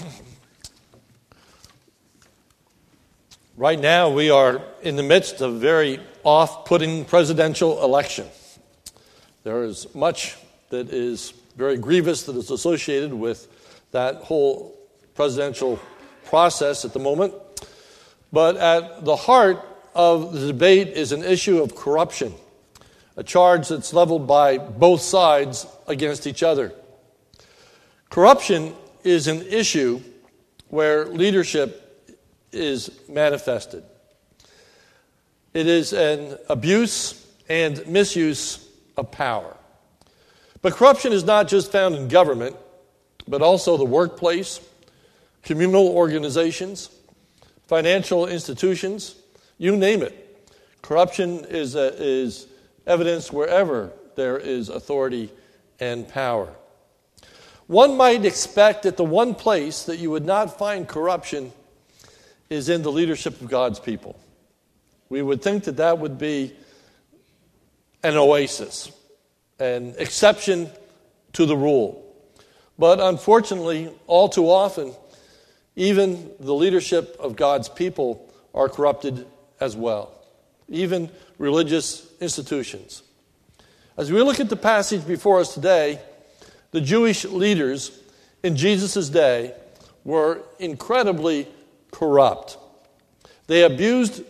Right now, we are in the midst of a very off putting presidential election. There is much that is very grievous that is associated with that whole presidential process at the moment. But at the heart of the debate is an issue of corruption, a charge that's leveled by both sides against each other. Corruption is an issue where leadership is manifested. It is an abuse and misuse of power. But corruption is not just found in government, but also the workplace, communal organizations, financial institutions, you name it. Corruption is, uh, is evidenced wherever there is authority and power. One might expect that the one place that you would not find corruption is in the leadership of God's people. We would think that that would be an oasis, an exception to the rule. But unfortunately, all too often, even the leadership of God's people are corrupted as well, even religious institutions. As we look at the passage before us today, the Jewish leaders in Jesus' day were incredibly corrupt. They abused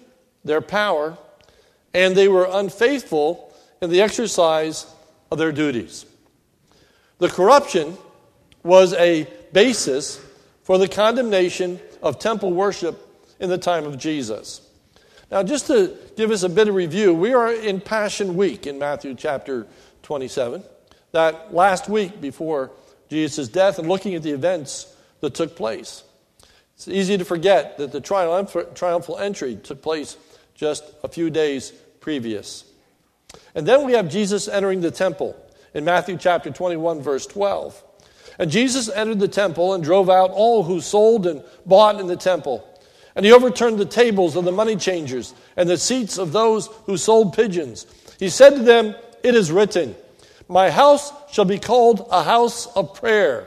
their power and they were unfaithful in the exercise of their duties. The corruption was a basis for the condemnation of temple worship in the time of Jesus. Now, just to give us a bit of review, we are in Passion Week in Matthew chapter 27, that last week before Jesus' death, and looking at the events that took place. It's easy to forget that the triumphal entry took place just a few days previous. And then we have Jesus entering the temple in Matthew chapter 21, verse 12. And Jesus entered the temple and drove out all who sold and bought in the temple. And he overturned the tables of the money changers and the seats of those who sold pigeons. He said to them, It is written, My house shall be called a house of prayer,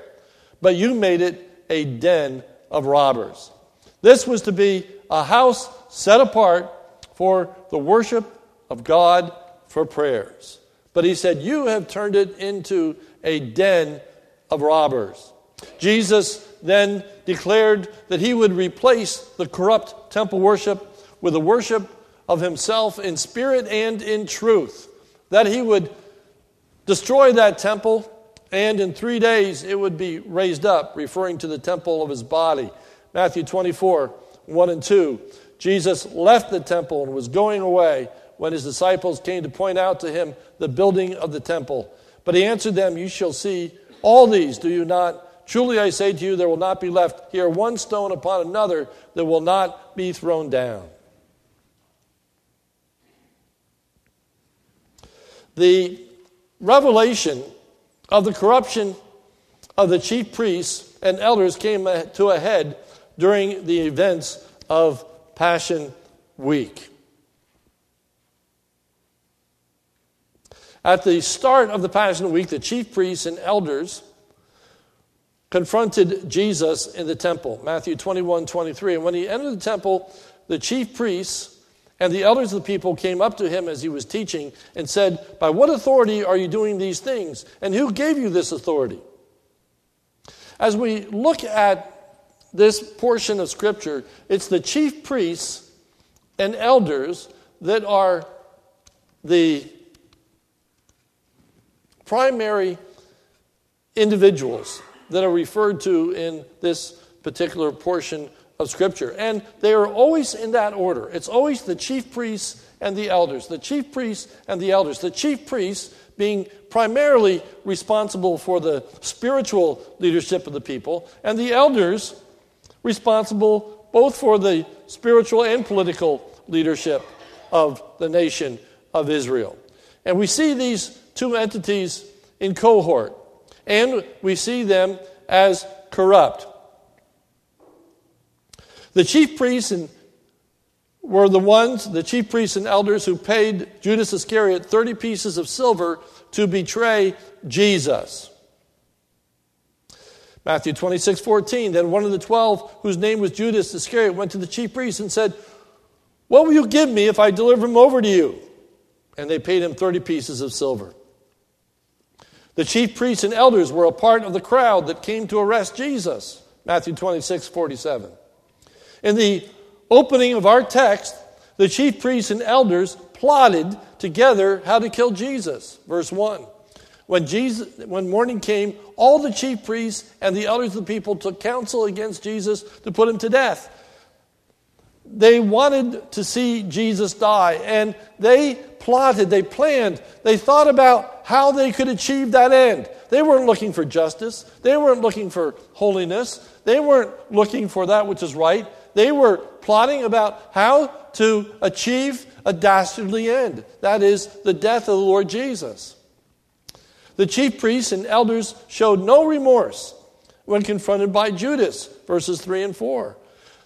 but you made it a den of robbers. This was to be a house set apart for the worship of God for prayers. But he said, You have turned it into a den of robbers. Jesus then declared that he would replace the corrupt temple worship with a worship of himself in spirit and in truth. That he would destroy that temple and in three days it would be raised up, referring to the temple of his body. Matthew 24, 1 and 2. Jesus left the temple and was going away when his disciples came to point out to him the building of the temple. But he answered them, You shall see all these, do you not? Truly I say to you, there will not be left here one stone upon another that will not be thrown down. The revelation of the corruption of the chief priests and elders came to a head during the events of Passion Week. At the start of the Passion Week, the chief priests and elders confronted Jesus in the temple, Matthew 21 23. And when he entered the temple, the chief priests and the elders of the people came up to him as he was teaching and said, By what authority are you doing these things? And who gave you this authority? As we look at this portion of Scripture, it's the chief priests and elders that are the primary individuals that are referred to in this particular portion of Scripture. And they are always in that order. It's always the chief priests and the elders. The chief priests and the elders. The chief priests being primarily responsible for the spiritual leadership of the people, and the elders responsible both for the spiritual and political leadership of the nation of Israel. And we see these two entities in cohort, and we see them as corrupt. The chief priests and were the ones, the chief priests and elders, who paid Judas Iscariot 30 pieces of silver to betray Jesus. Matthew 26, 14. Then one of the twelve, whose name was Judas Iscariot, went to the chief priests and said, What will you give me if I deliver him over to you? And they paid him 30 pieces of silver. The chief priests and elders were a part of the crowd that came to arrest Jesus. Matthew 26, 47. In the opening of our text, the chief priests and elders plotted together how to kill Jesus. Verse 1. When, Jesus, when morning came, all the chief priests and the elders of the people took counsel against Jesus to put him to death. They wanted to see Jesus die, and they plotted, they planned, they thought about how they could achieve that end. They weren't looking for justice, they weren't looking for holiness, they weren't looking for that which is right. They were plotting about how to achieve a dastardly end that is, the death of the Lord Jesus. The chief priests and elders showed no remorse when confronted by Judas, verses 3 and 4.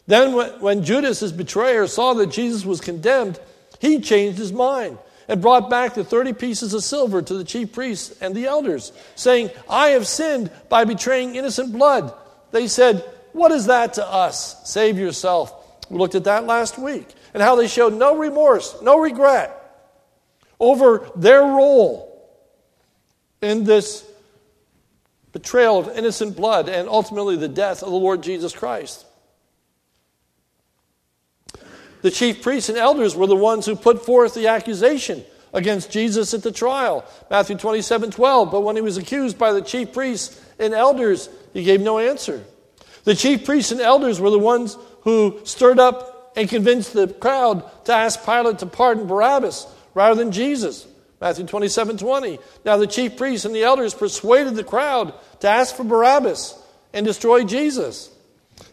Then, when Judas, his betrayer, saw that Jesus was condemned, he changed his mind and brought back the 30 pieces of silver to the chief priests and the elders, saying, I have sinned by betraying innocent blood. They said, What is that to us? Save yourself. We looked at that last week and how they showed no remorse, no regret over their role in this betrayal of innocent blood and ultimately the death of the Lord Jesus Christ. The chief priests and elders were the ones who put forth the accusation against Jesus at the trial. Matthew 27 12. But when he was accused by the chief priests and elders, he gave no answer. The chief priests and elders were the ones who stirred up and convinced the crowd to ask Pilate to pardon Barabbas rather than Jesus. Matthew 27 20. Now the chief priests and the elders persuaded the crowd to ask for Barabbas and destroy Jesus.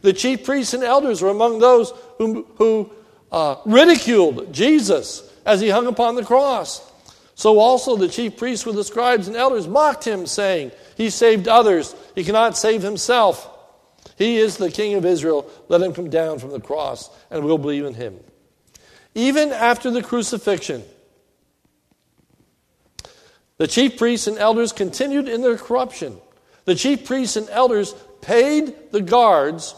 The chief priests and elders were among those who, who uh, ridiculed Jesus as he hung upon the cross. So also the chief priests with the scribes and elders mocked him, saying, He saved others, he cannot save himself. He is the king of Israel. Let him come down from the cross, and we'll believe in him. Even after the crucifixion, the chief priests and elders continued in their corruption. The chief priests and elders paid the guards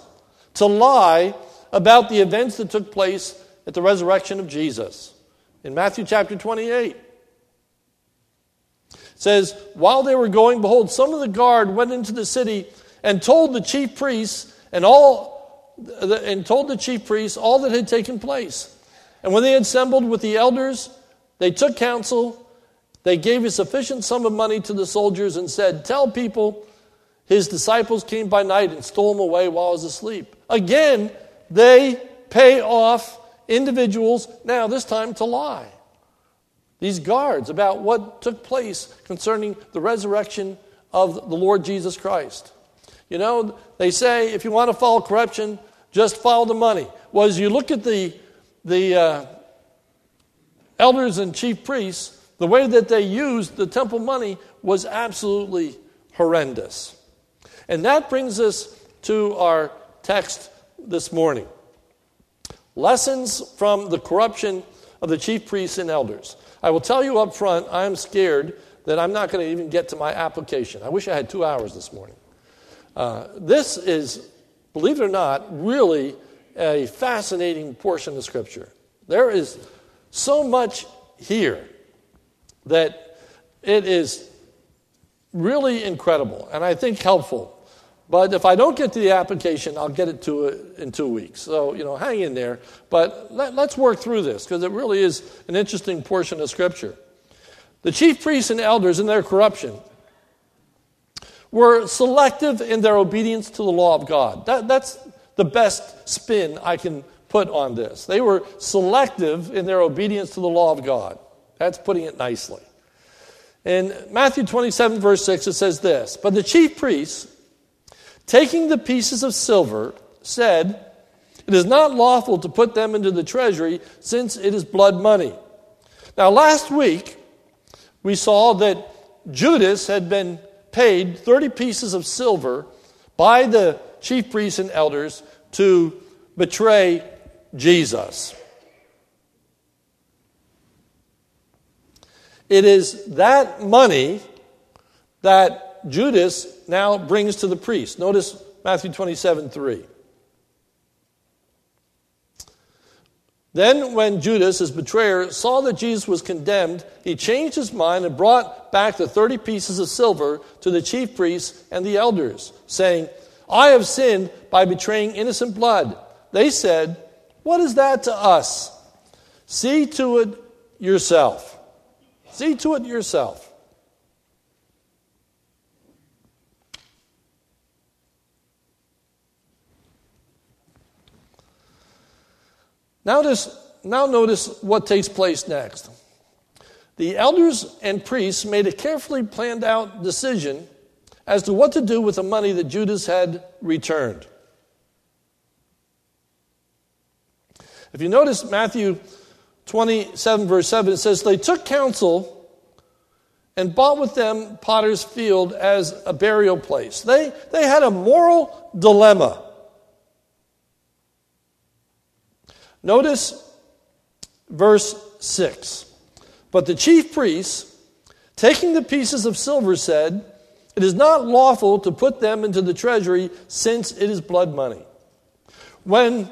to lie about the events that took place at the resurrection of Jesus. In Matthew chapter 28, it says, While they were going, behold, some of the guard went into the city and told the chief priests and all and told the chief priests all that had taken place. And when they assembled with the elders, they took counsel. They gave a sufficient sum of money to the soldiers and said, Tell people his disciples came by night and stole him away while I was asleep. Again, they pay off individuals, now this time to lie. These guards about what took place concerning the resurrection of the Lord Jesus Christ. You know, they say if you want to follow corruption, just follow the money. Well, as you look at the, the uh, elders and chief priests, the way that they used the temple money was absolutely horrendous. And that brings us to our text this morning. Lessons from the corruption of the chief priests and elders. I will tell you up front, I'm scared that I'm not going to even get to my application. I wish I had two hours this morning. Uh, this is, believe it or not, really a fascinating portion of Scripture. There is so much here that it is really incredible and I think helpful but if I don't get to the application, I'll get it to it in two weeks. So, you know, hang in there. But let, us work through this because it really is an interesting portion of Scripture. The chief priests and elders in their corruption were selective in their obedience to the law of God. That, that's the best spin I can put on this. They were selective in their obedience to the law of God. That's putting it nicely. In Matthew 27, verse 6, it says this But the chief priests, taking the pieces of silver, said, It is not lawful to put them into the treasury, since it is blood money. Now, last week, we saw that Judas had been paid 30 pieces of silver by the chief priests and elders to betray Jesus. It is that money that Judas now brings to the priest. Notice Matthew 27 3. Then, when Judas, his betrayer, saw that Jesus was condemned, he changed his mind and brought back the 30 pieces of silver to the chief priests and the elders, saying, I have sinned by betraying innocent blood. They said, What is that to us? See to it yourself. See to it yourself. Now notice, now notice what takes place next. The elders and priests made a carefully planned out decision as to what to do with the money that Judas had returned. If you notice Matthew 27, verse 7, it says, They took counsel and bought with them potter's field as a burial place. They, they had a moral dilemma. Notice verse 6. But the chief priests, taking the pieces of silver, said, It is not lawful to put them into the treasury, since it is blood money. When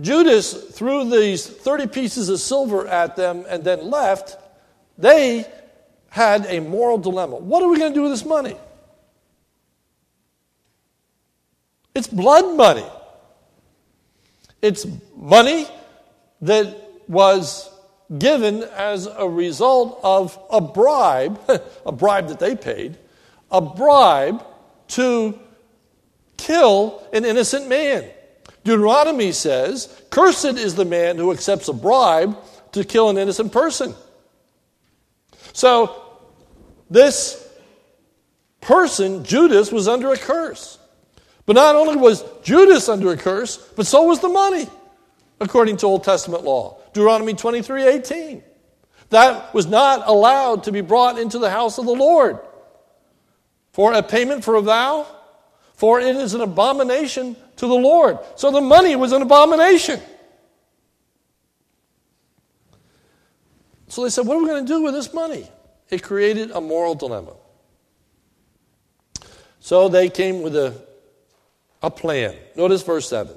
Judas threw these 30 pieces of silver at them and then left, they had a moral dilemma. What are we going to do with this money? It's blood money. It's money that was given as a result of a bribe, a bribe that they paid, a bribe to kill an innocent man. Deuteronomy says, Cursed is the man who accepts a bribe to kill an innocent person. So, this person, Judas, was under a curse. But not only was Judas under a curse, but so was the money, according to Old Testament law. Deuteronomy 23 18. That was not allowed to be brought into the house of the Lord for a payment for a vow, for it is an abomination to the Lord. So the money was an abomination. So they said, What are we going to do with this money? It created a moral dilemma. So they came with a a plan. Notice verse 7.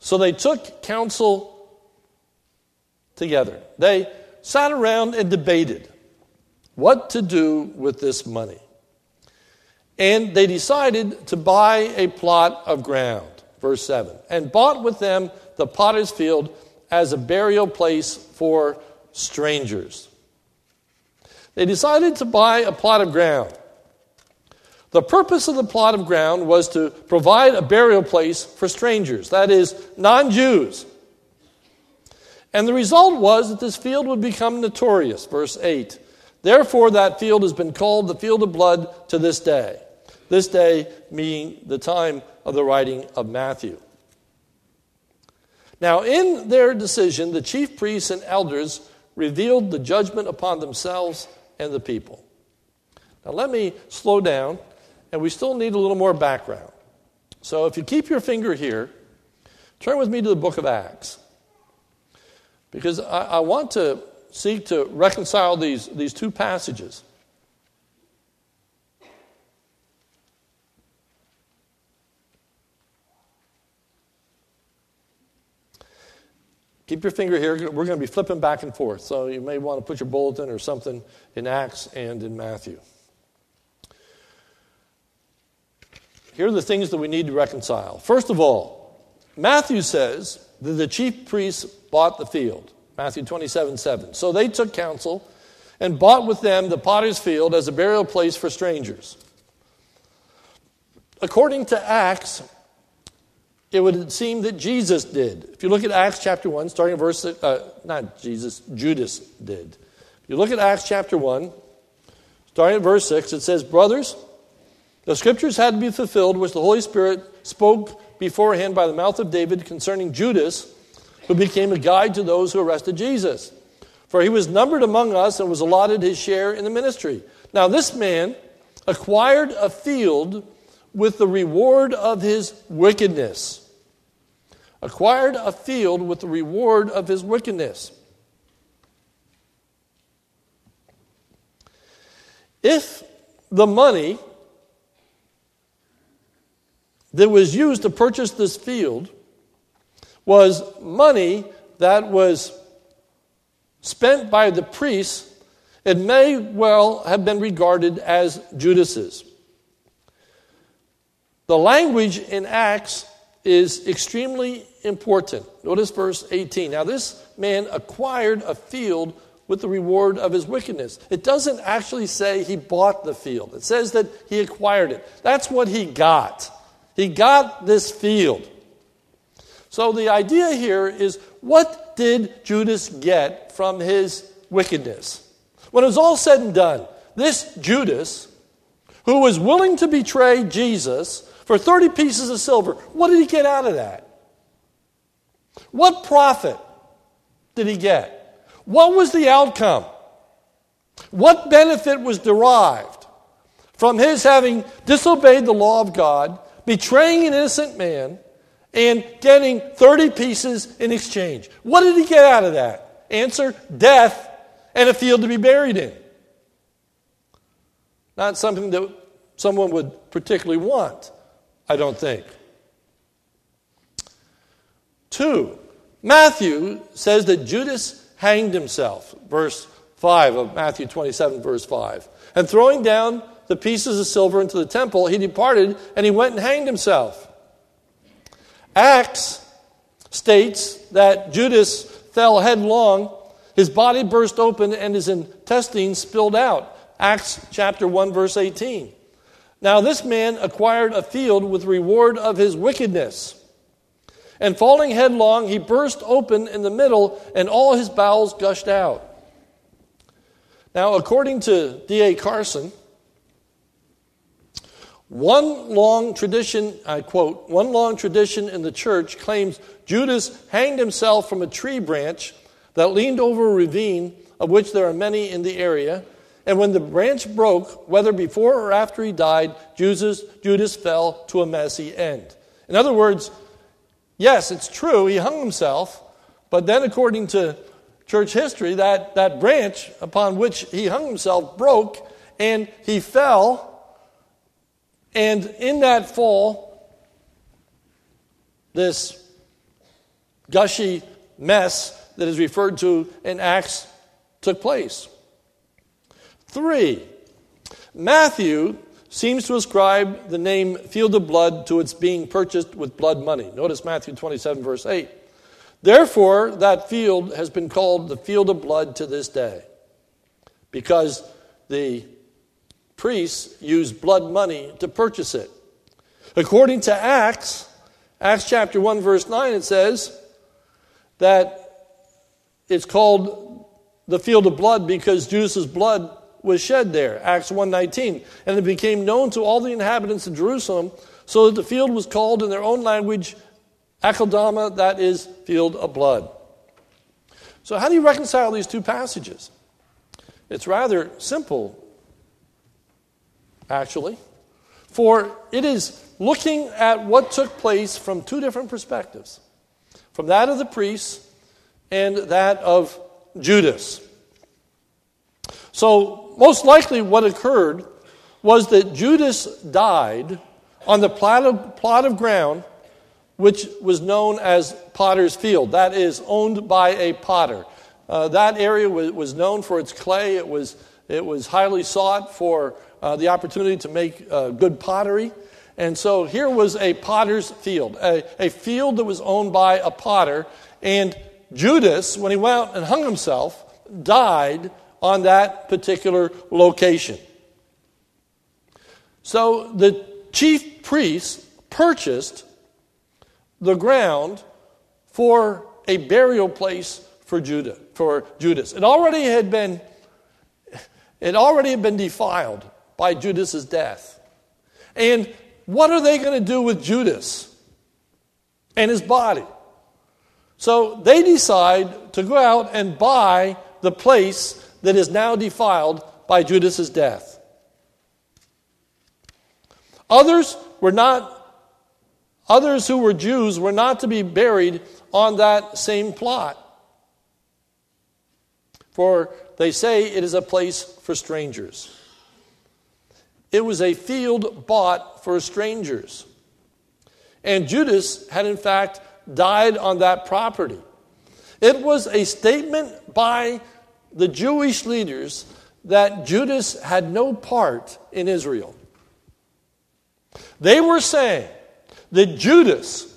So they took counsel together. They sat around and debated what to do with this money. And they decided to buy a plot of ground, verse 7, and bought with them the potter's field as a burial place for strangers. They decided to buy a plot of ground. The purpose of the plot of ground was to provide a burial place for strangers, that is, non Jews. And the result was that this field would become notorious. Verse 8. Therefore, that field has been called the field of blood to this day. This day being the time of the writing of Matthew. Now, in their decision, the chief priests and elders revealed the judgment upon themselves and the people. Now, let me slow down and we still need a little more background. So if you keep your finger here, turn with me to the book of Acts. Because I, I want to seek to reconcile these, these two passages. Keep your finger here. We're going to be flipping back and forth. So you may want to put your bulletin or something in Acts and in Matthew. Here are the things that we need to reconcile. First of all, Matthew says that the chief priests bought the field. Matthew 27 7. So they took counsel and bought with them the potter's field as a burial place for strangers. According to Acts, it would seem that Jesus did. If you look at Acts chapter 1, starting in verse, uh, not Jesus, Judas did. If you look at Acts chapter 1, starting at verse 6, it says, Brothers, the scriptures had to be fulfilled, which the Holy Spirit spoke beforehand by the mouth of David concerning Judas, who became a guide to those who arrested Jesus. For he was numbered among us and was allotted his share in the ministry. Now, this man acquired a field with the reward of his wickedness. Acquired a field with the reward of his wickedness. If the money that was used to purchase this field was money that was spent by the priests. It may well have been regarded as Judas's. The language in Acts is extremely important. Notice verse 18. Now, this man acquired a field with the reward of his wickedness. It doesn't actually say he bought the field, it says that he acquired it. That's what he got. He got this field. So, the idea here is what did Judas get from his wickedness? When it was all said and done, this Judas, who was willing to betray Jesus, for 30 pieces of silver. What did he get out of that? What profit did he get? What was the outcome? What benefit was derived from his having disobeyed the law of God, betraying an innocent man, and getting 30 pieces in exchange? What did he get out of that? Answer death and a field to be buried in. Not something that someone would particularly want. I don't think. Two, Matthew says that Judas hanged himself, verse 5 of Matthew 27, verse 5. And throwing down the pieces of silver into the temple, he departed and he went and hanged himself. Acts states that Judas fell headlong, his body burst open, and his intestines spilled out. Acts chapter 1, verse 18. Now, this man acquired a field with reward of his wickedness. And falling headlong, he burst open in the middle, and all his bowels gushed out. Now, according to D.A. Carson, one long tradition, I quote, one long tradition in the church claims Judas hanged himself from a tree branch that leaned over a ravine, of which there are many in the area and when the branch broke, whether before or after he died, Judas, Judas fell to a messy end. In other words, yes, it's true, he hung himself, but then according to church history, that, that branch upon which he hung himself broke and he fell. And in that fall, this gushy mess that is referred to in Acts took place. Three, Matthew seems to ascribe the name field of blood to its being purchased with blood money. Notice Matthew 27, verse 8. Therefore, that field has been called the field of blood to this day, because the priests used blood money to purchase it. According to Acts, Acts chapter 1, verse 9, it says that it's called the field of blood because Judas' blood was shed there, Acts 1:19, and it became known to all the inhabitants of Jerusalem, so that the field was called in their own language Akeldama, that is field of blood. So how do you reconcile these two passages? It's rather simple actually. For it is looking at what took place from two different perspectives from that of the priests and that of Judas. So, most likely, what occurred was that Judas died on the plot of, plot of ground which was known as Potter's Field. That is owned by a potter. Uh, that area was, was, known for its clay. It was, it was highly sought for uh, the opportunity to make uh, good pottery. And so here was a potter's field, a, a field that was owned by a potter. And Judas, when he went out and hung himself, died on that particular location. So the chief priests purchased the ground for a burial place for Judah, for Judas. It already had been it already had been defiled by Judas's death. And what are they going to do with Judas and his body? So they decide to go out and buy the place that is now defiled by Judas's death. Others were not others who were Jews were not to be buried on that same plot. For they say it is a place for strangers. It was a field bought for strangers. And Judas had, in fact, died on that property. It was a statement by the Jewish leaders that Judas had no part in Israel. They were saying that Judas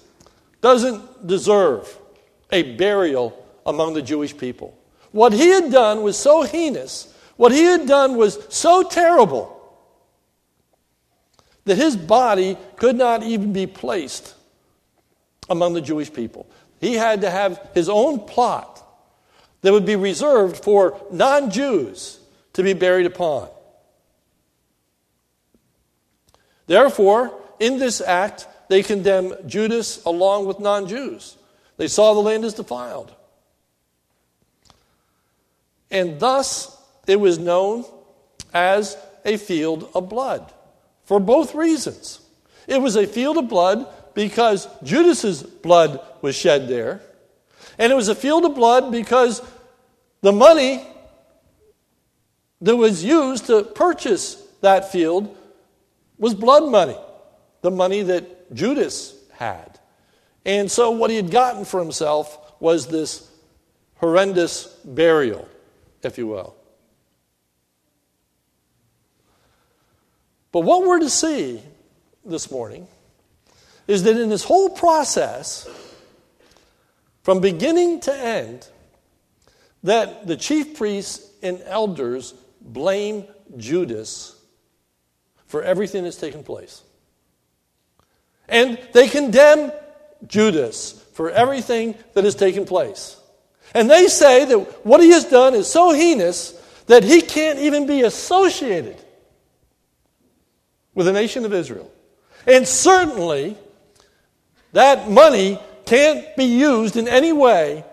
doesn't deserve a burial among the Jewish people. What he had done was so heinous, what he had done was so terrible that his body could not even be placed among the Jewish people. He had to have his own plot that would be reserved for non Jews to be buried upon. Therefore, in this act, they condemn Judas along with non Jews. They saw the land as defiled. And thus, it was known as a field of blood for both reasons. It was a field of blood because Judas's blood was shed there, and it was a field of blood because the money that was used to purchase that field was blood money, the money that Judas had. And so what he had gotten for himself was this horrendous burial, if you will. But what we're to see this morning is that in this whole process, from beginning to end, that the chief priests and elders blame Judas for everything that's taken place. And they condemn Judas for everything that has taken place. And they say that what he has done is so heinous that he can't even be associated with the nation of Israel. And certainly, that money can't be used in any way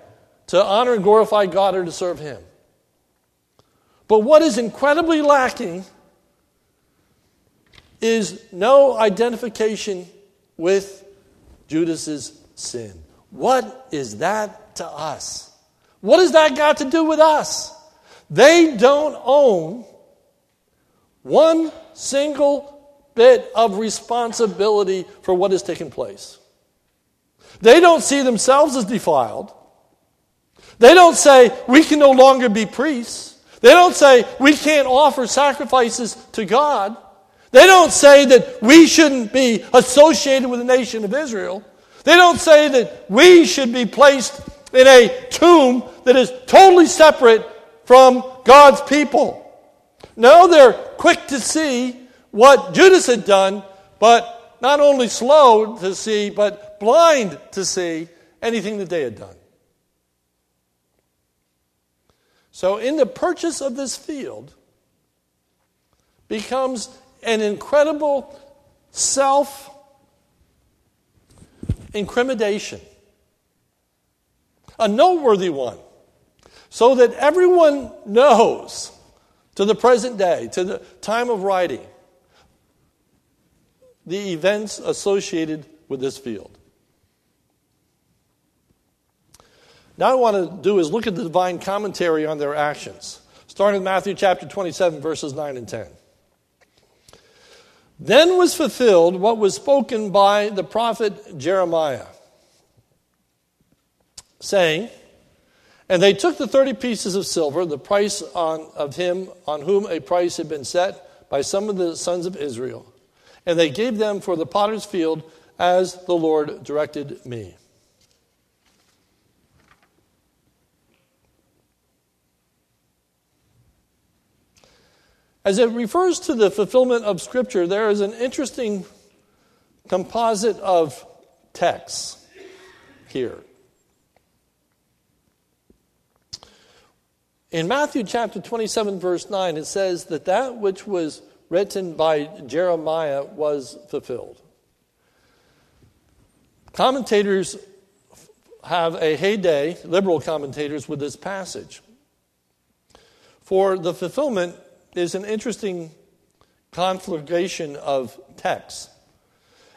to honor and glorify God or to serve Him. But what is incredibly lacking is no identification with Judas's sin. What is that to us? What has that got to do with us? They don't own one single bit of responsibility for what has taken place. They don't see themselves as defiled. They don't say, we can no longer be priests. They don't say, we can't offer sacrifices to God. They don't say that we shouldn't be associated with the nation of Israel. They don't say that we should be placed in a tomb that is totally separate from God's people. No, they're quick to see what Judas had done, but not only slow to see, but blind to see anything that they had done. So, in the purchase of this field, becomes an incredible self incrimination, a noteworthy one, so that everyone knows to the present day, to the time of writing, the events associated with this field. Now, I want to do is look at the divine commentary on their actions, starting with Matthew chapter 27, verses 9 and 10. Then was fulfilled what was spoken by the prophet Jeremiah, saying, And they took the thirty pieces of silver, the price on, of him on whom a price had been set by some of the sons of Israel, and they gave them for the potter's field as the Lord directed me. As it refers to the fulfillment of Scripture, there is an interesting composite of texts here. In Matthew chapter 27, verse 9, it says that that which was written by Jeremiah was fulfilled. Commentators have a heyday, liberal commentators, with this passage. For the fulfillment is an interesting conflagration of texts.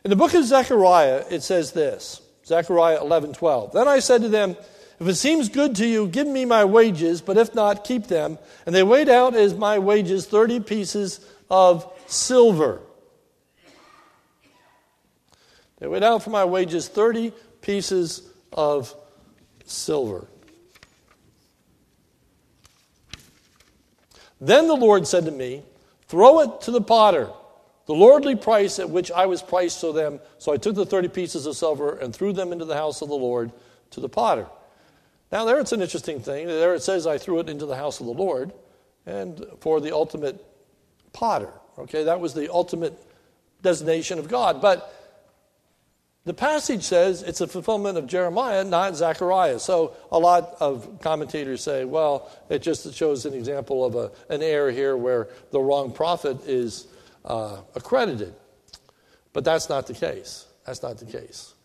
In the book of Zechariah, it says this Zechariah 11 12. Then I said to them, If it seems good to you, give me my wages, but if not, keep them. And they weighed out as my wages 30 pieces of silver. They went out for my wages 30 pieces of silver. Then the Lord said to me, Throw it to the potter, the lordly price at which I was priced to them. So I took the 30 pieces of silver and threw them into the house of the Lord to the potter. Now, there it's an interesting thing. There it says, I threw it into the house of the Lord and for the ultimate potter. Okay, that was the ultimate designation of God. But the passage says it's a fulfillment of Jeremiah, not Zechariah. So a lot of commentators say, well, it just shows an example of a, an error here where the wrong prophet is uh, accredited. But that's not the case. That's not the case.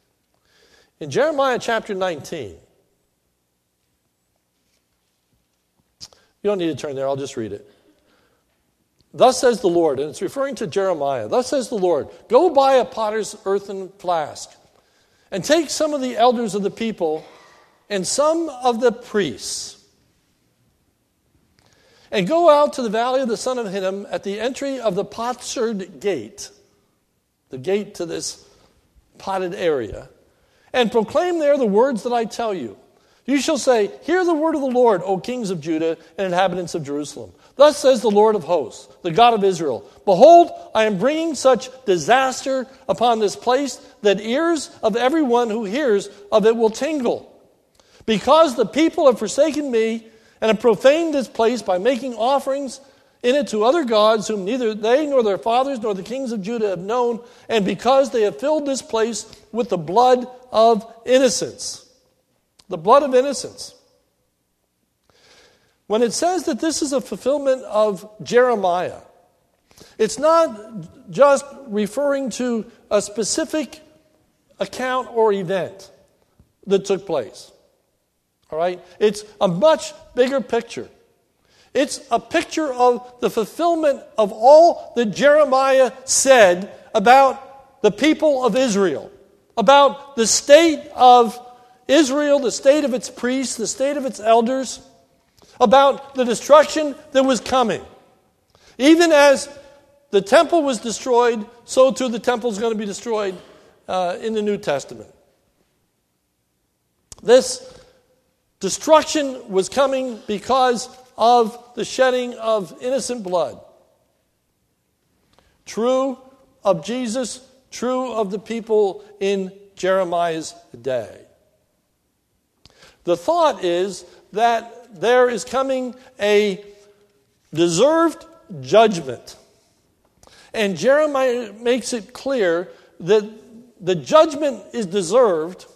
In Jeremiah chapter 19, you don't need to turn there, I'll just read it. Thus says the Lord, and it's referring to Jeremiah. Thus says the Lord Go buy a potter's earthen flask, and take some of the elders of the people and some of the priests, and go out to the valley of the son of Hinnom at the entry of the potsherd gate, the gate to this potted area, and proclaim there the words that I tell you. You shall say, Hear the word of the Lord, O kings of Judah and inhabitants of Jerusalem. Thus says the Lord of hosts, the God of Israel Behold, I am bringing such disaster upon this place that ears of everyone who hears of it will tingle. Because the people have forsaken me and have profaned this place by making offerings in it to other gods whom neither they nor their fathers nor the kings of Judah have known, and because they have filled this place with the blood of innocents. The blood of innocents. When it says that this is a fulfillment of Jeremiah, it's not just referring to a specific account or event that took place. All right? It's a much bigger picture. It's a picture of the fulfillment of all that Jeremiah said about the people of Israel, about the state of Israel, the state of its priests, the state of its elders, about the destruction that was coming. Even as the temple was destroyed, so too the temple is going to be destroyed uh, in the New Testament. This destruction was coming because of the shedding of innocent blood. True of Jesus, true of the people in Jeremiah's day. The thought is that there is coming a deserved judgment. And Jeremiah makes it clear that the judgment is deserved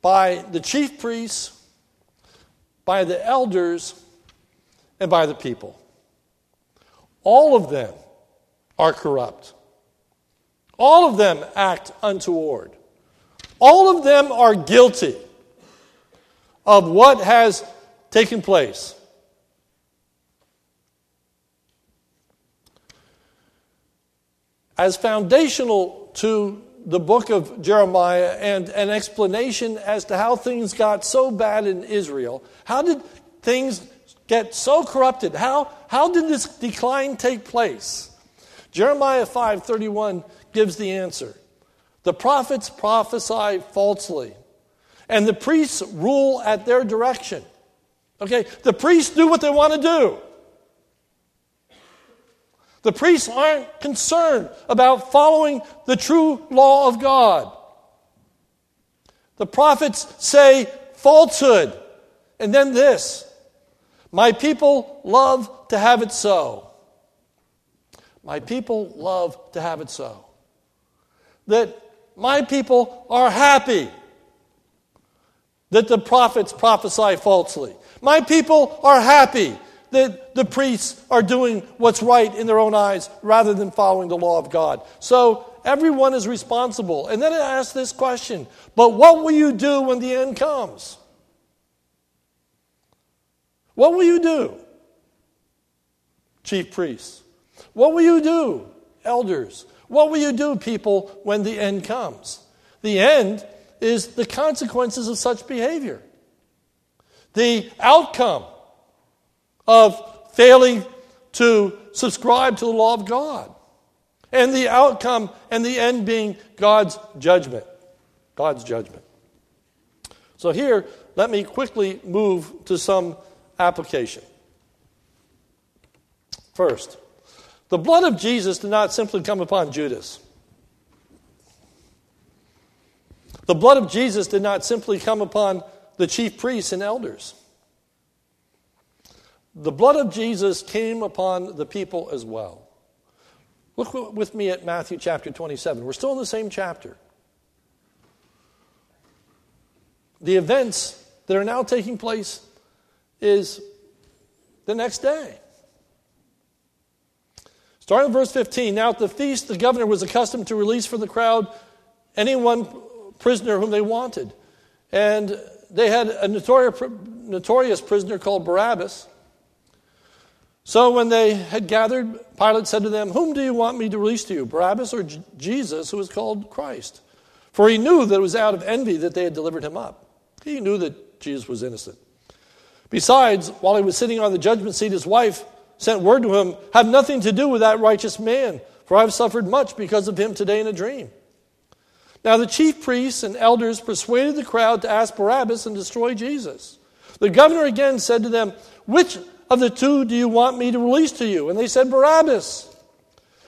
by the chief priests, by the elders, and by the people. All of them are corrupt. All of them act untoward. All of them are guilty of what has taken place. As foundational to the book of Jeremiah and an explanation as to how things got so bad in Israel, how did things get so corrupted? How, how did this decline take place? Jeremiah 5:31 gives the answer. The prophets prophesy falsely, and the priests rule at their direction. Okay, the priests do what they want to do. The priests aren't concerned about following the true law of God. The prophets say falsehood, and then this My people love to have it so. My people love to have it so. That my people are happy that the prophets prophesy falsely. My people are happy that the priests are doing what's right in their own eyes rather than following the law of God. So everyone is responsible. And then it asks this question But what will you do when the end comes? What will you do, chief priests? What will you do, elders? What will you do, people, when the end comes? The end is the consequences of such behavior. The outcome of failing to subscribe to the law of God. And the outcome and the end being God's judgment. God's judgment. So, here, let me quickly move to some application. First, the blood of Jesus did not simply come upon Judas. The blood of Jesus did not simply come upon the chief priests and elders. The blood of Jesus came upon the people as well. Look with me at Matthew chapter 27. We're still in the same chapter. The events that are now taking place is the next day. Starting in verse 15. Now at the feast, the governor was accustomed to release for the crowd any one prisoner whom they wanted. And they had a notorious prisoner called Barabbas. So when they had gathered, Pilate said to them, Whom do you want me to release to you, Barabbas or J- Jesus, who is called Christ? For he knew that it was out of envy that they had delivered him up. He knew that Jesus was innocent. Besides, while he was sitting on the judgment seat, his wife sent word to him, Have nothing to do with that righteous man, for I have suffered much because of him today in a dream. Now the chief priests and elders persuaded the crowd to ask Barabbas and destroy Jesus. The governor again said to them, Which of the two do you want me to release to you? And they said, Barabbas.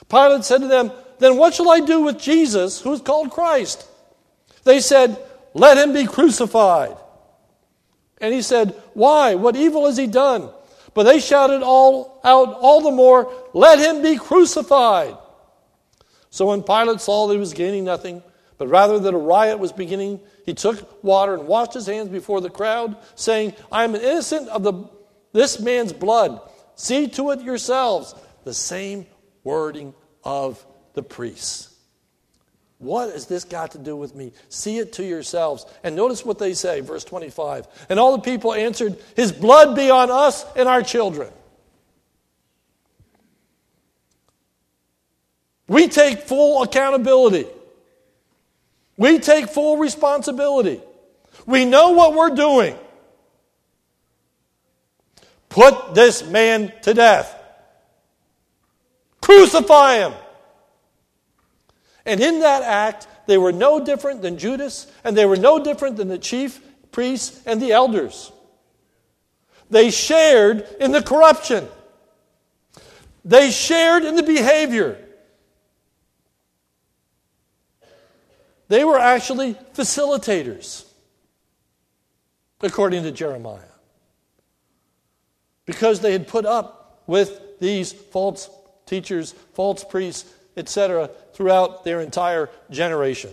Pilate said to them, Then what shall I do with Jesus, who is called Christ? They said, Let him be crucified. And he said, Why? What evil has he done? But they shouted all out all the more, Let him be crucified. So when Pilate saw that he was gaining nothing, but rather that a riot was beginning, he took water and washed his hands before the crowd, saying, I am innocent of the, this man's blood. See to it yourselves. The same wording of the priests. What has this got to do with me? See it to yourselves. And notice what they say, verse 25. And all the people answered, His blood be on us and our children. We take full accountability. We take full responsibility. We know what we're doing. Put this man to death. Crucify him. And in that act, they were no different than Judas, and they were no different than the chief priests and the elders. They shared in the corruption, they shared in the behavior. They were actually facilitators, according to Jeremiah, because they had put up with these false teachers, false priests, etc., throughout their entire generation.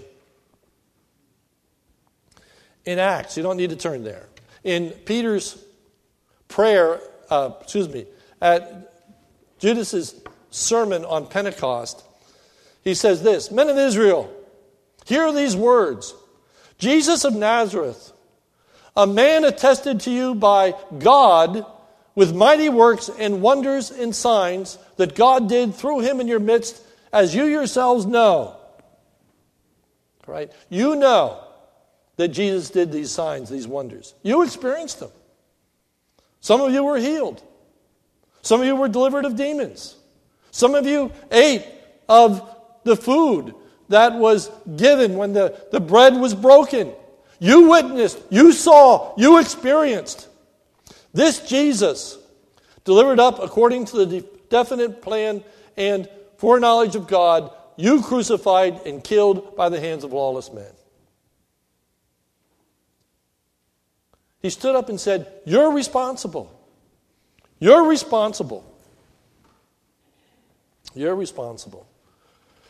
In Acts, you don't need to turn there. In Peter's prayer, uh, excuse me, at Judas's sermon on Pentecost, he says this Men of Israel, Hear these words Jesus of Nazareth, a man attested to you by God with mighty works and wonders and signs that God did through him in your midst, as you yourselves know. Right? You know that Jesus did these signs, these wonders. You experienced them. Some of you were healed. Some of you were delivered of demons. Some of you ate of the food that was given when the, the bread was broken. You witnessed, you saw, you experienced. This Jesus, delivered up according to the definite plan and foreknowledge of God, you crucified and killed by the hands of lawless men. He stood up and said, You're responsible. You're responsible. You're responsible.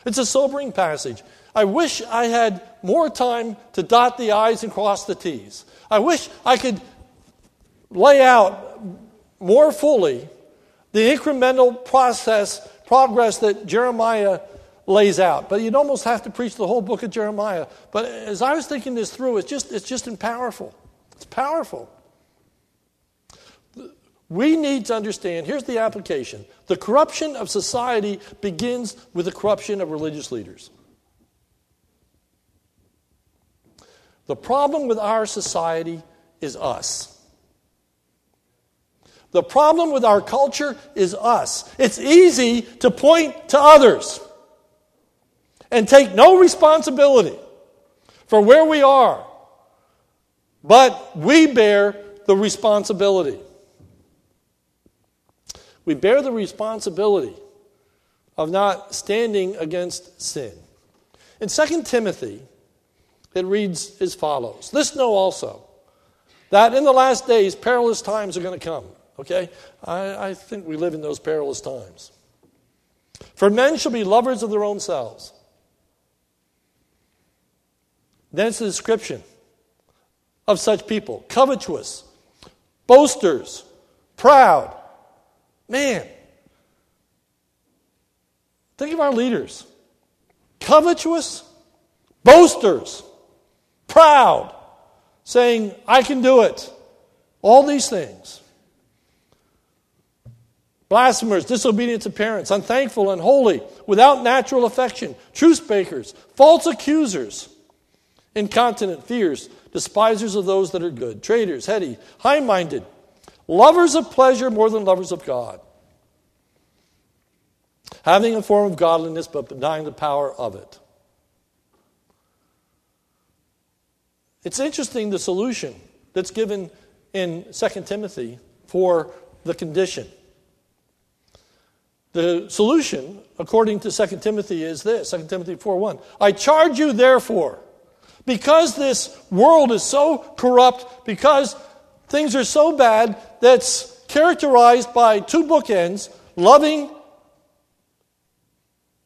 It's a sobering passage. I wish I had more time to dot the I's and cross the T's. I wish I could lay out more fully the incremental process, progress that Jeremiah lays out. But you'd almost have to preach the whole book of Jeremiah. But as I was thinking this through, it's just, it's just powerful. It's powerful. We need to understand here's the application the corruption of society begins with the corruption of religious leaders. The problem with our society is us. The problem with our culture is us. It's easy to point to others and take no responsibility for where we are, but we bear the responsibility. We bear the responsibility of not standing against sin. In 2 Timothy, it reads as follows This know also, that in the last days perilous times are going to come. Okay? I, I think we live in those perilous times. For men shall be lovers of their own selves. Then it's the description of such people covetous, boasters, proud. Man, think of our leaders covetous, boasters, proud, saying, I can do it. All these things. Blasphemers, disobedient to parents, unthankful, unholy, without natural affection, truce breakers, false accusers, incontinent, fears, despisers of those that are good, traitors, heady, high minded, lovers of pleasure more than lovers of God, having a form of godliness but denying the power of it. It's interesting the solution that's given in 2 Timothy for the condition. The solution, according to 2 Timothy, is this 2 Timothy 4 1. I charge you, therefore, because this world is so corrupt, because things are so bad, that's characterized by two bookends loving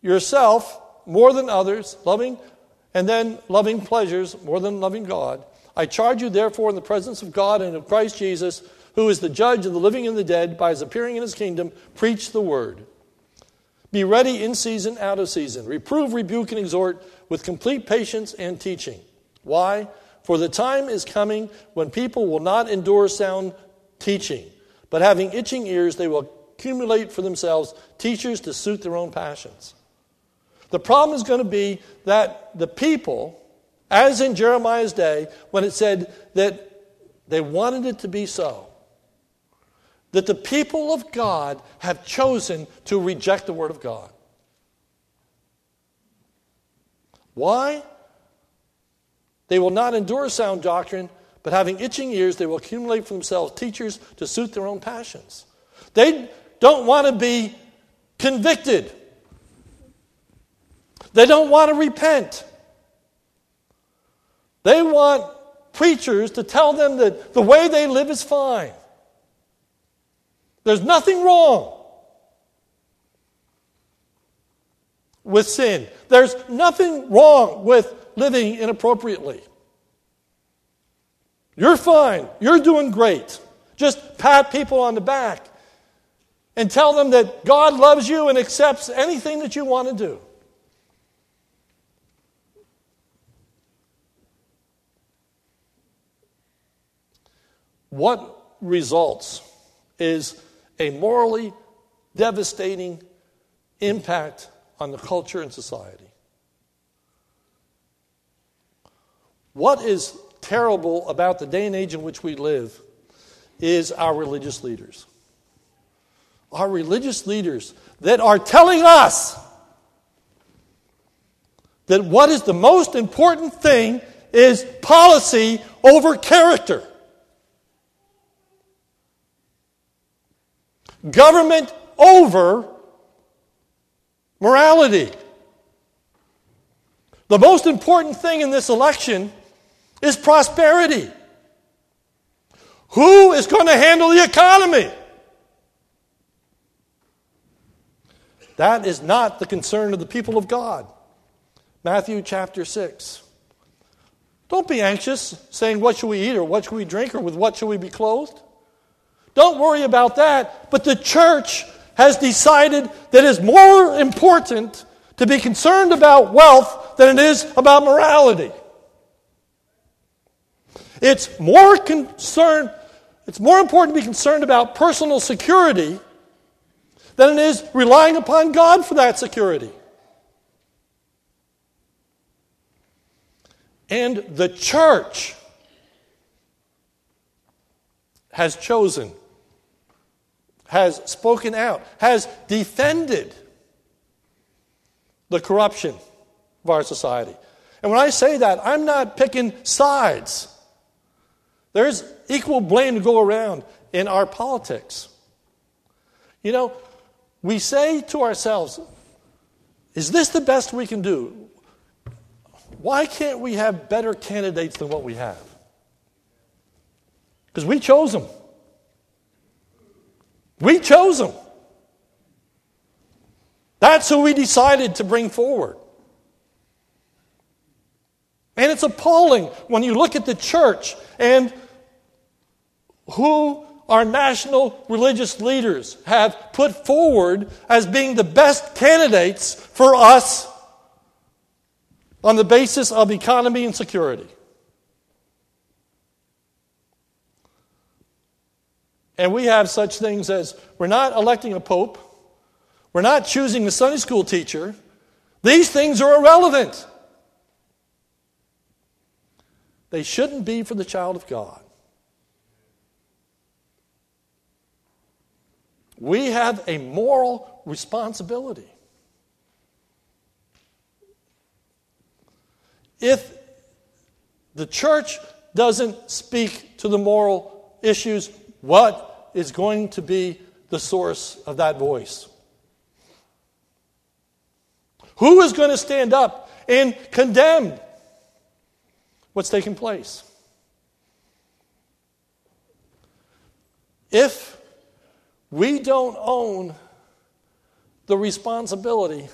yourself more than others, loving and then loving pleasures more than loving God. I charge you, therefore, in the presence of God and of Christ Jesus, who is the judge of the living and the dead, by his appearing in his kingdom, preach the word. Be ready in season, out of season. Reprove, rebuke, and exhort with complete patience and teaching. Why? For the time is coming when people will not endure sound teaching, but having itching ears, they will accumulate for themselves teachers to suit their own passions. The problem is going to be that the people, as in Jeremiah's day, when it said that they wanted it to be so, that the people of God have chosen to reject the Word of God. Why? They will not endure sound doctrine, but having itching ears, they will accumulate for themselves teachers to suit their own passions. They don't want to be convicted. They don't want to repent. They want preachers to tell them that the way they live is fine. There's nothing wrong with sin. There's nothing wrong with living inappropriately. You're fine. You're doing great. Just pat people on the back and tell them that God loves you and accepts anything that you want to do. What results is a morally devastating impact on the culture and society. What is terrible about the day and age in which we live is our religious leaders. Our religious leaders that are telling us that what is the most important thing is policy over character. Government over morality. The most important thing in this election is prosperity. Who is going to handle the economy? That is not the concern of the people of God. Matthew chapter 6. Don't be anxious saying, What should we eat or what should we drink or with what should we be clothed? Don't worry about that. But the church has decided that it's more important to be concerned about wealth than it is about morality. It's more concerned, it's more important to be concerned about personal security than it is relying upon God for that security. And the church has chosen has spoken out, has defended the corruption of our society. And when I say that, I'm not picking sides. There's equal blame to go around in our politics. You know, we say to ourselves, is this the best we can do? Why can't we have better candidates than what we have? Because we chose them. We chose them. That's who we decided to bring forward. It's appalling when you look at the church and who our national religious leaders have put forward as being the best candidates for us on the basis of economy and security. And we have such things as we're not electing a pope, we're not choosing a Sunday school teacher. These things are irrelevant. They shouldn't be for the child of God. We have a moral responsibility. If the church doesn't speak to the moral issues, what is going to be the source of that voice? Who is going to stand up and condemn what's taking place? If we don't own the responsibility,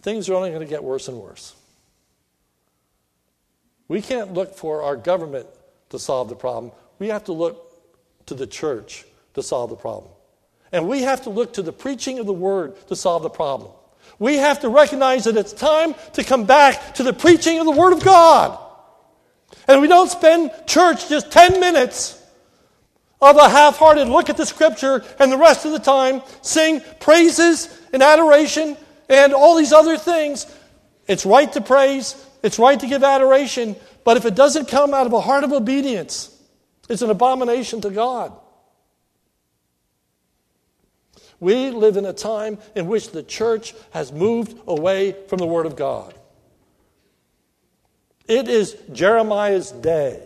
things are only going to get worse and worse. We can't look for our government to solve the problem. We have to look to the church to solve the problem. And we have to look to the preaching of the word to solve the problem. We have to recognize that it's time to come back to the preaching of the word of God. And we don't spend church just 10 minutes of a half hearted look at the scripture and the rest of the time sing praises and adoration and all these other things. It's right to praise, it's right to give adoration, but if it doesn't come out of a heart of obedience, it's an abomination to God. We live in a time in which the church has moved away from the Word of God. It is Jeremiah's day.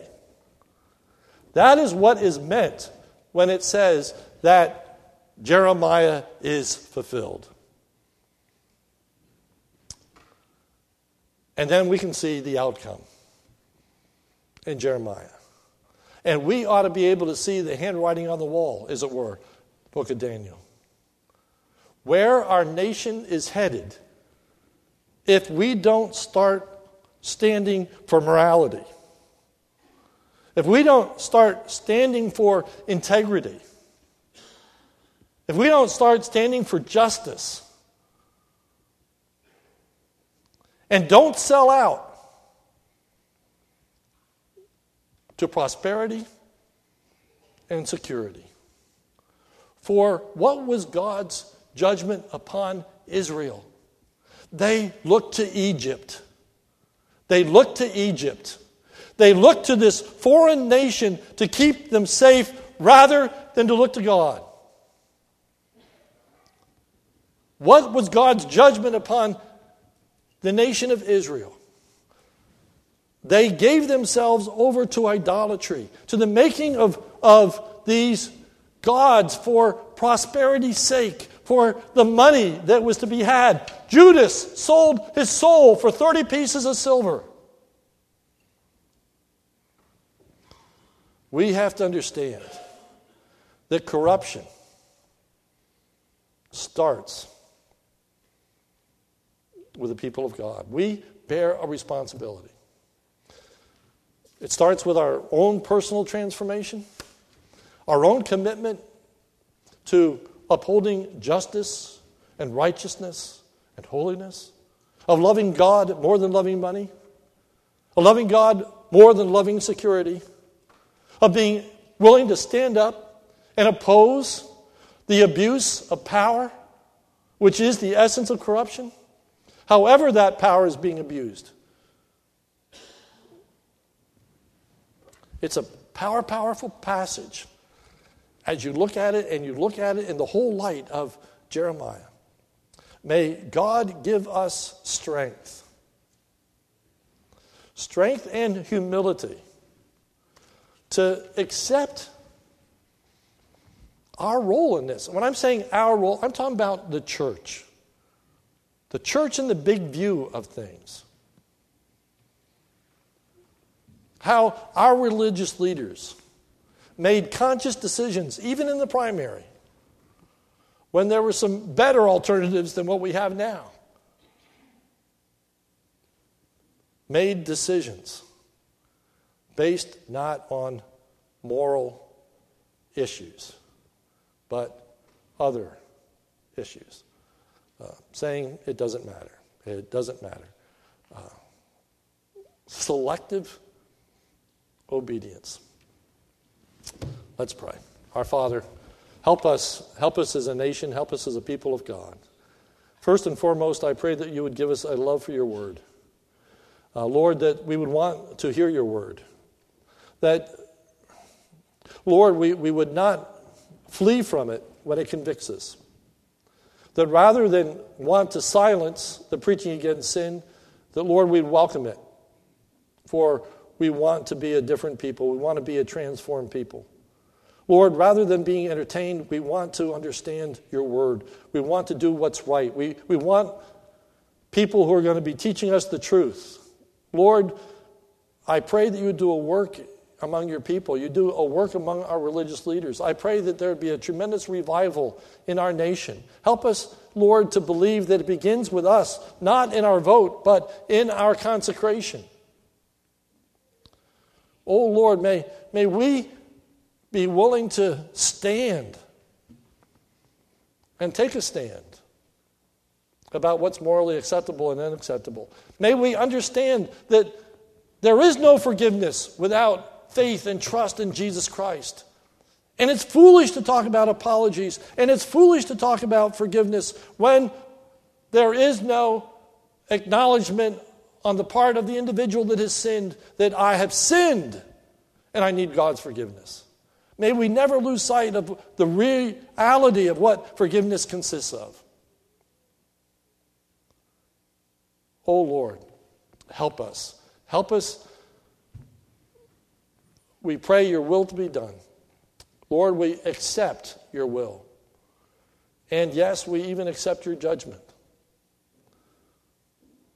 That is what is meant when it says that Jeremiah is fulfilled. And then we can see the outcome in Jeremiah. And we ought to be able to see the handwriting on the wall, as it were, book of Daniel. Where our nation is headed if we don't start standing for morality if we don't start standing for integrity, if we don't start standing for justice, and don't sell out to prosperity and security. For what was God's judgment upon Israel? They looked to Egypt. They looked to Egypt they looked to this foreign nation to keep them safe rather than to look to God. What was God's judgment upon the nation of Israel? They gave themselves over to idolatry, to the making of, of these gods for prosperity's sake, for the money that was to be had. Judas sold his soul for 30 pieces of silver. We have to understand that corruption starts with the people of God. We bear a responsibility. It starts with our own personal transformation, our own commitment to upholding justice and righteousness and holiness, of loving God more than loving money, of loving God more than loving security of being willing to stand up and oppose the abuse of power, which is the essence of corruption, however that power is being abused. It's a power, powerful passage as you look at it and you look at it in the whole light of Jeremiah. May God give us strength. Strength and humility to accept our role in this. When I'm saying our role, I'm talking about the church. The church in the big view of things. How our religious leaders made conscious decisions, even in the primary, when there were some better alternatives than what we have now. Made decisions based not on moral issues, but other issues. Uh, saying it doesn't matter. It doesn't matter. Uh, selective obedience. Let's pray. Our Father, help us, help us as a nation, help us as a people of God. First and foremost, I pray that you would give us a love for your word. Uh, Lord, that we would want to hear your word. That, Lord, we, we would not flee from it when it convicts us. That rather than want to silence the preaching against sin, that, Lord, we'd welcome it. For we want to be a different people. We want to be a transformed people. Lord, rather than being entertained, we want to understand your word. We want to do what's right. We, we want people who are going to be teaching us the truth. Lord, I pray that you do a work among your people. You do a work among our religious leaders. I pray that there would be a tremendous revival in our nation. Help us, Lord, to believe that it begins with us, not in our vote, but in our consecration. Oh Lord, may, may we be willing to stand and take a stand about what's morally acceptable and unacceptable. May we understand that there is no forgiveness without faith and trust in Jesus Christ. And it's foolish to talk about apologies, and it's foolish to talk about forgiveness when there is no acknowledgement on the part of the individual that has sinned that I have sinned and I need God's forgiveness. May we never lose sight of the reality of what forgiveness consists of. Oh Lord, help us. Help us. We pray your will to be done. Lord, we accept your will. And yes, we even accept your judgment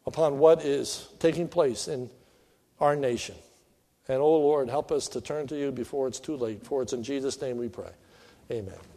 upon what is taking place in our nation. And oh Lord, help us to turn to you before it's too late. For it's in Jesus' name we pray. Amen.